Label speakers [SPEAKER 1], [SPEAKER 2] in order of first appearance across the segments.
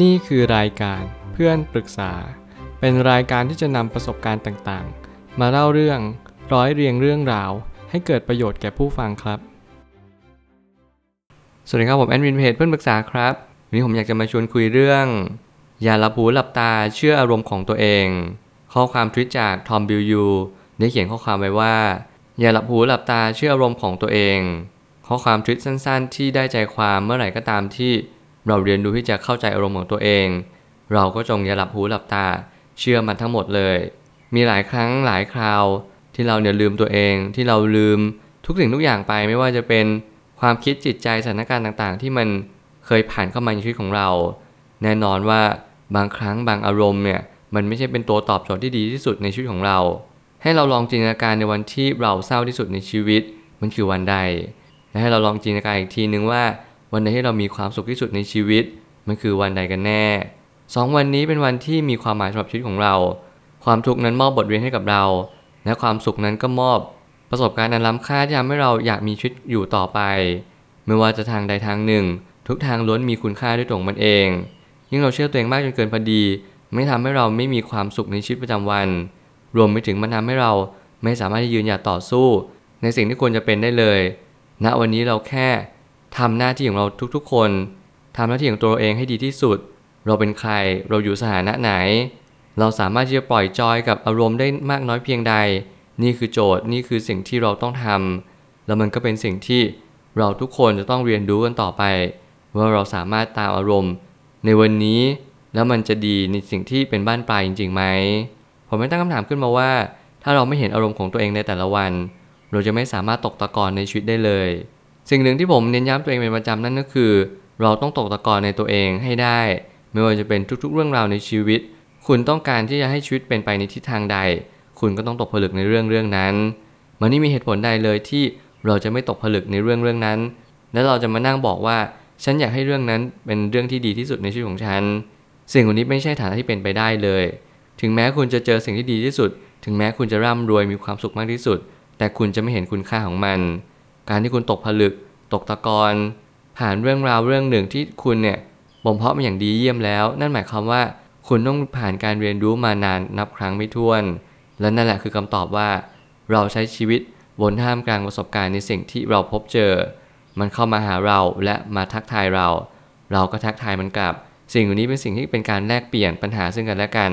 [SPEAKER 1] นี่คือรายการเพื่อนปรึกษา เป็นรายการที่จะนำประสบการณ์ต่างๆ มาเล่าเรื่องร้อยเรียงเรื่องราว ให้เกิดประโยชน์แก่ผู้ฟังครับ
[SPEAKER 2] สวัสดีครับผมแอดมินเพจเพื่อนปรึกษาครับวันนี้ผมอยากจะมาชวนคุยเรื่อง อย่าหลับหูหลับตาเชื่ออารมณ์ของตัวเอง ข้อความทวิตจากทอมบิลยูได้เขียนข้อความไว้ว่า อย่าหลับหูหลับตาเชื่ออารมณ์ของตัวเอง ข้อความทวิตสั้น ๆ ที่ได้ใจความเมื่อไหร่ก็ตามที่ เราเรียนรู้ที่จะเข้าใจอารมณ์ของตัวเอง เราก็จงอย่าหลับหูหลับตา เชื่อมันทั้งหมดเลย มีหลายครั้งหลายคราว ที่เราเนี่ยลืมตัวเอง ที่เราลืมทุกสิ่งทุกอย่างไปไม่ว่าจะเป็นความคิดจิตใจสถานการณ์ต่างๆ ที่มันเคยผ่านเข้ามาในชีวิตของเรา แน่นอนว่าบางครั้งบางอารมณ์เนี่ยมันไม่ใช่เป็นตัวตอบโจทย์ที่ดีที่สุดในชีวิตของเรา ให้เราลองจินตนาการในวันที่เราเศร้าที่สุดในชีวิต มันคือวันใด และให้เราลองจินตนาการอีกทีนึงว่า วันใดที่เรามีความสุขที่สุดในชีวิต มันคือวันใดกันแน่สองวันนี้เป็นวันที่มีความหมายสำหรับชีวิตของเรา ความทุกข์นั้นมอบบทเรียนให้กับเรา และความสุขนั้นก็มอบประสบการณ์อันล้ำค่าที่ทำให้เราอยากมีชีวิตอยู่ต่อไป ไม่ว่าจะทางใดทางหนึ่ง ทุกทางล้วนมีคุณค่าด้วยตัวมันเอง ยิ่งเราเชื่อตัวเองมากจนเกินพอดี ไม่ทำให้เราไม่มีความสุขในชีวิตประจำวัน รวมไปถึงมันทำให้เราไม่สามารถที่ยืนหยัดต่อสู้ ในสิ่งที่ควรจะเป็นได้เลย ณวันนี้เราแค่ ทำหน้าที่ของเราทุกๆ คนทำหน้าที่ของตัวเราเองให้ดีที่สุด เราเป็นใครเราอยู่สถานะไหน เราสามารถที่จะปล่อยจอยกับอารมณ์ได้มากน้อยเพียงใด นี่คือโจทย์นี่คือสิ่งที่เราต้องทำแล้วมันก็เป็นสิ่งที่เราทุกคนจะต้องเรียนรู้กันต่อไป ว่าเราสามารถตามอารมณ์ ในวันนี้แล้วมันจะดีในสิ่งที่เป็นบ้านปลายจริงๆไหมผมไม่ตั้งคำถามขึ้นมาว่า ถ้าเราไม่เห็นอารมณ์ของตัวเองในแต่ละวัน เราจะไม่สามารถตกตะกอนในชีวิตได้เลย สิ่งหนึ่งที่ผมเน้นย้ำตัวเองเป็นประจำนั่นก็คือ เราต้องตกตะกอนในตัวเองให้ได้ ไม่ว่าจะเป็นทุกๆ เรื่องราวในชีวิต คุณต้องการที่จะให้ชีวิตเป็นไปในทิศทางใด คุณก็ต้องตกผลึกในเรื่องเรื่องนั้นมันไม่มีเหตุผลใดเลยที่เราจะไม่ตกผลึกในเรื่องเรื่องนั้น และเราจะมานั่งบอกว่าฉันอยากให้เรื่องนั้นเป็นเรื่องที่ดีที่สุดในชีวิตของฉัน สิ่งเหล่านี้ไม่ใช่ฐานะที่เป็นไปได้เลย ถึงแม้คุณจะเจอสิ่งที่ดีที่สุด ถึงแม้คุณจะร่ำรวยมีความสุขมากที่สุด แต่คุณจะไม่เห็นคุณค่าของมัน การที่คุณตกผลึก ตกตะกอนผ่านเรื่องราวเรื่องหนึ่งที่คุณเนี่ยบ่มเพาะมาอย่างดีเยี่ยมแล้ว นั่นหมายความว่า คุณต้องผ่านการเรียนรู้มานานนับครั้งไม่ถ้วน และนั่นแหละคือคำตอบว่า เราใช้ชีวิตบนท่ามกลางประสบการณ์ในสิ่งที่เราพบเจอ มันเข้ามาหาเราและมาทักทายเรา เราก็ทักทายมันกลับ สิ่งเหล่านี้เป็นสิ่งที่เป็นการแลกเปลี่ยนปัญหาซึ่งกันและกัน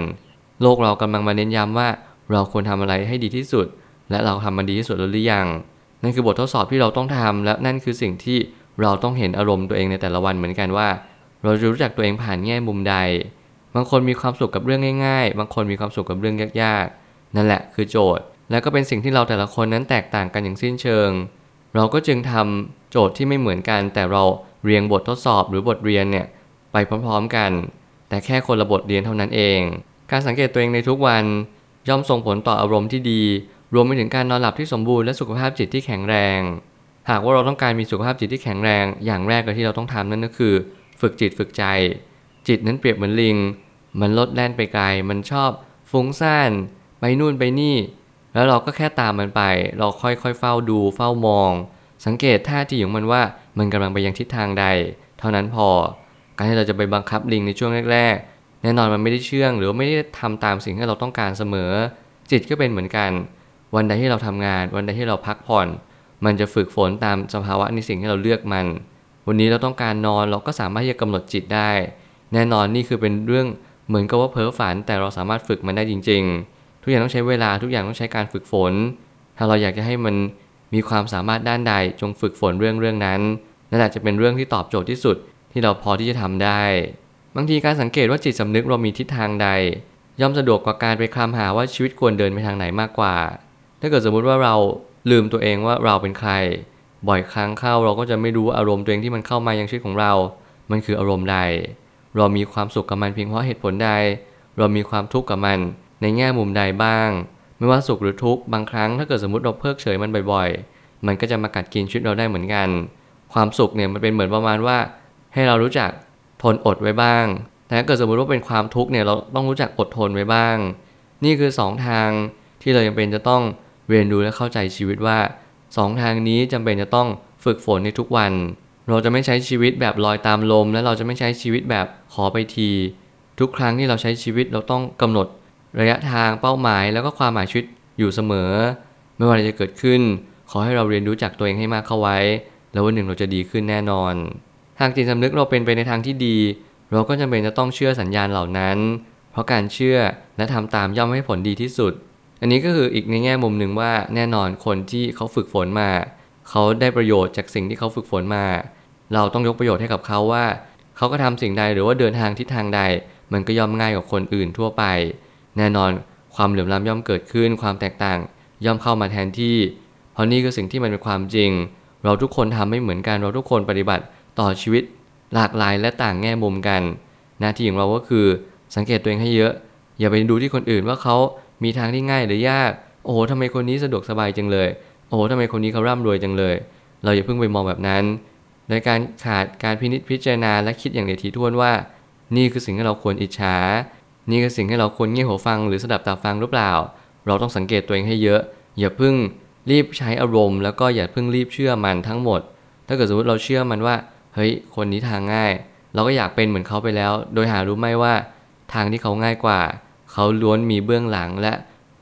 [SPEAKER 2] โลกเรากำลังมาเน้นย้ำว่า เราควรทำอะไรให้ดีที่สุด และเราทำมันดีที่สุดหรือยัง นั่นคือบททดสอบที่เราต้องทำและนั่นคือสิ่งที่เราต้องเห็นอารมณ์ตัวเองในแต่ละวันเหมือนกันว่า เราจะรู้จักตัวเองผ่านแง่มุมใด บางคนมีความสุขกับเรื่องง่าย ๆ บางคนมีความสุขกับเรื่องยากๆ นั่นแหละคือโจทย์ และก็เป็นสิ่งที่เราแต่ละคนนั้นแตกต่างกันอย่างสิ้นเชิง เราก็จึงทำโจทย์ที่ไม่เหมือนกัน แต่เราเรียงบททดสอบหรือบทเรียนเนี่ยไปพร้อมๆกัน แต่แค่คนละบทเรียนเท่านั้นเอง การสังเกตตัวเองในทุกวันย่อมส่งผลต่ออารมณ์ที่ดี รวมไปถึงการนอนหลับที่สมบูรณ์และสุขภาพจิตที่แข็งแรง หากว่าเราต้องการมีสุขภาพจิตที่แข็งแรง อย่างแรกเลยที่เราต้องทำนั่นก็คือ ฝึกจิตฝึกใจ จิตนั้นเปรียบเหมือนลิง มันลดแล่นไปไกล มันชอบฟุ้งซ่านไปนู่นไปนี่ แล้วเราก็แค่ตามมันไป เราค่อยๆเฝ้าดูเฝ้ามอง สังเกตท่าทีของมันว่ามันกำลังไปยังทิศทางใด เท่านั้นพอ การที่เราจะไปบังคับลิงในช่วงแรกๆแน่นอนมันไม่ได้เชื่อง หรือไม่ได้ทำตามสิ่งที่เราต้องการเสมอ จิตก็เป็นเหมือนกัน วันใดที่เราทำงาน วันใดที่เราพักผ่อน มันจะฝึกฝนตามสภาวะในสิ่งที่เราเลือกมัน วันนี้เราต้องการนอนเราก็สามารถที่จะกำหนดจิตได้ แน่นอนนี่คือเป็นเรื่องเหมือนกับว่าเพ้อฝันแต่เราสามารถฝึกมันได้จริง ๆ ทุกอย่างต้องใช้เวลาทุกอย่างต้องใช้การฝึกฝน ถ้าเราอยากจะให้มันมีความสามารถด้านใดจงฝึกฝนเรื่องเรื่องนั้นนั่นแหละจะเป็นเรื่องที่ตอบโจทย์ที่สุดที่เราพอที่จะทำได้ บางทีการสังเกตว่าจิตสำนึกเรามีทิศทางใด ย่อมสะดวกกว่าการไปคลำหาว่าชีวิตควรเดินไปทางไหนมากกว่า ถ้าเกิดสมมุติว่าเราลืมตัวเองว่าเราเป็นใคร บ่อยครั้งเข้าเราก็จะไม่รู้อารมณ์ตัวเองที่มันเข้ามายังชีวิตของเรา มันคืออารมณ์ใด เรามีความสุขกับมันเพียงเพราะเหตุผลใด เรามีความทุกข์กับมันในแง่มุมใดบ้าง ไม่ว่าสุขหรือทุกข์บางครั้งถ้าเกิดสมมติเราเพิกเฉยมันบ่อยๆ มันก็จะมากัดกินชีวิตเราได้เหมือนกัน ความสุขเนี่ยมันเป็นเหมือนประมาณว่า ให้เรารู้จักทนอดไว้บ้าง แต่ถ้าเกิดสมมติว่าเป็นความทุกข์เนี่ยเราต้องรู้จักอดทนไว้บ้าง นี่คือสองทางที่เรายังเป็นจะต้อง เรียนรู้และเข้าใจชีวิตว่าสองทางนี้จำเป็นจะต้องฝึกฝนในทุกวัน เราจะไม่ใช้ชีวิตแบบลอยตามลม และเราจะไม่ใช้ชีวิตแบบขอไปที ทุกครั้งที่เราใช้ชีวิตเราต้องกำหนด ระยะทางเป้าหมายแล้วก็ความหมายชีวิตอยู่เสมอ ไม่ว่าอะไรจะเกิดขึ้น ขอให้เราเรียนรู้จากตัวเองให้มากเข้าไว้ แล้ววันหนึ่งเราจะดีขึ้นแน่นอน หากจิตสำนึกเราเป็นไปในทางที่ดี เราก็จำเป็นจะต้องเชื่อสัญญาณเหล่านั้น เพราะการเชื่อและทำตามย่อมให้ผลดีที่สุด อันนี้ก็คืออีกในแง่มุมหนึ่งว่าแน่นอนคนที่เขาฝึกฝนมา เขาได้ประโยชน์จากสิ่งที่เขาฝึกฝนมา เราต้องยกประโยชน์ให้กับเขาว่า เขาก็ทำสิ่งใดหรือว่าเดินทางทิศทางใด มันก็ย่อมง่ายกว่าคนอื่นทั่วไป แน่นอนความเหลื่อมล้ำย่อมเกิดขึ้นความแตกต่าง ย่อมเข้ามาแทนที่ เพราะนี่คือสิ่งที่มันเป็นความจริง เราทุกคนทำไม่เหมือนกันเราทุกคนปฏิบัติต่อชีวิต หลากหลายและต่างแง่มุมกัน หน้าที่ของเราก็คือสังเกตตัวเองให้เยอะ อย่าไปดูที่คนอื่นว่าเขา มีทางที่ง่ายหรือยาก โอ้โหทำไมคนนี้สะดวกสบายจังเลย โอ้โหทำไมคนนี้เขาร่ำรวยจังเลย เราอย่าเพิ่งไปมองแบบนั้น โดยการขาดการพินิจพิจารณาและคิดอย่างเดียวทีท่วนว่า นี่คือสิ่งที่เราควรอิจฉา นี่คือสิ่งที่เราควรเงี่ยหูฟังหรือสดับตาฟังหรือเปล่า เราต้องสังเกตตัวเองให้เยอะ อย่าเพิ่งรีบใช้อารมณ์ แล้วก็อย่าเพิ่งรีบเชื่อมันทั้งหมด ถ้าเกิดสมมติเราเชื่อมันว่า เฮ้ย คนนี้ทางง่าย เราก็อยากเป็นเหมือนเขาไปแล้ว โดยหารู้ไหมว่าทางที่เขาง่ายกว่า เขาล้วนมีเบื้องหลังและ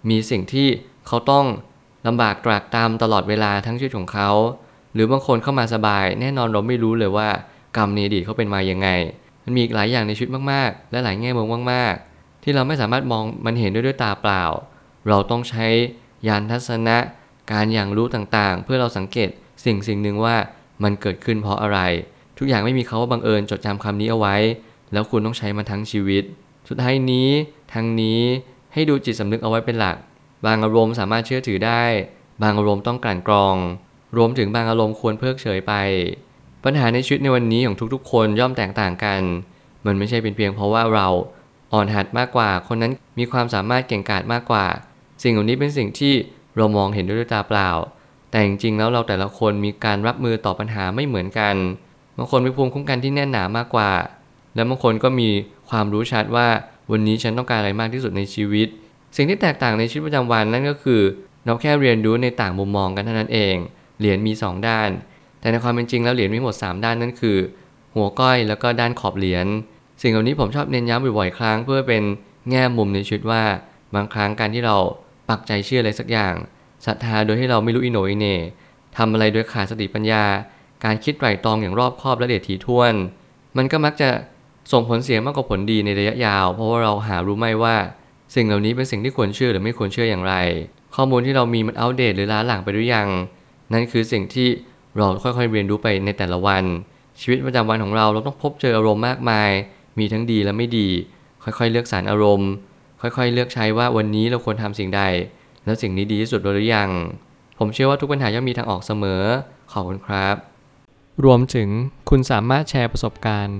[SPEAKER 2] มีสิ่งที่เขาต้องลำบากตรากตามตลอดเวลาทั้งชีวิตของเขา หรือบางคนเข้ามาสบาย แน่นอนเราไม่รู้เลยว่ากรรมในอดีตเขาเป็นมาอยังไง มันมีอีกหลายอย่างในชีวิตมากๆ และหลายแง่มุมมากๆ ที่เราไม่สามารถมองมันเห็นด้วยด้วยตาเปล่า เราต้องใช้ยานทัศนะ การอย่างรู้ต่างๆ เพื่อเราสังเกตสิ่งสิ่งหนึ่งว่ามันเกิดขึ้นเพราะอะไร ทุกอย่างไม่มีเขาว่าบังเอิญจดจำคำนี้เอาไว้ แล้วคุณต้องใช้มันทั้งชีวิต สุดท้ายนี้ ทางนี้ให้ดูจิตสำนึกเอาไว้เป็นหลัก บางอารมณ์สามารถเชื่อถือได้ บางอารมณ์ต้องกลั่นกรอง รวมถึงบางอารมณ์ควรเพิกเฉยไป ปัญหาในชีวิตในวันนี้ของทุกๆ คนย่อมแตกต่างกัน มันไม่ใช่เป็นเพียงเพราะว่าเราอ่อนหัดมากกว่า คนนั้นมีความสามารถเก่งกาจมากกว่า สิ่งเหล่านี้เป็นสิ่งที่เรามองเห็นด้วยด้วยตาเปล่า แต่จริงๆ แล้วเราแต่ละคนมีการรับมือต่อปัญหาไม่เหมือนกัน บางคนมีภูมิคุ้มกันที่แน่นหนามากกว่า และบางคนก็มีความรู้ชัดว่า วันนี้ฉันต้องการอะไรมากที่สุดในชีวิต สิ่งที่แตกต่างในชีวิตประจำวันนั่นก็คือ เราแค่เรียนรู้ในต่างมุมมองกันเท่านั้นเอง เหรียญมี 2 ด้าน แต่ในความเป็นจริงแล้วเหรียญมีหมด 3 ด้านนั่นคือ หัวก้อยแล้วก็ด้านขอบเหรียญ สิ่งเหล่านี้ผมชอบเน้นย้ำบ่อยๆครั้งเพื่อเป็นแง่มุมในชีวิตว่า บางครั้งการที่เราปักใจเชื่ออะไรสักอย่างศรัทธาโดยที่เราไม่รู้อิโนอิเน่ทำอะไรโดยขาดสติปัญญา การคิดไตร่ตรองอย่างรอบคอบและละเอียดถี่ถ้วน มันก็มักจะ ส่งผลเสียมากกว่าผลดีในระยะยาว เพราะว่าเราหารู้ไม่ว่า สิ่งเหล่านี้เป็นสิ่งที่ควรเชื่อหรือไม่ควรเชื่ออย่างไร ข้อมูลที่เรามีมันอัปเดตหรือล้าหลังไปหรือยัง นั่นคือสิ่งที่เราค่อยๆเรียนรู้ไปในแต่ละวัน ชีวิตประจำวันของเราเราต้องพบเจออารมณ์มากมาย มีทั้งดีและไม่ดี ค่อยๆ เลือกสารอารมณ์ ค่อยๆ เลือกใช้ว่าวันนี้เราควรทำสิ่งใด แล้วสิ่งนี้ดีที่สุดหรือยัง ผมเชื่อว่าทุกปัญหาย่อมมีทางออกเสมอขอบคุณครับ
[SPEAKER 1] รวมถึงคุณสามารถแชร์ประสบการณ์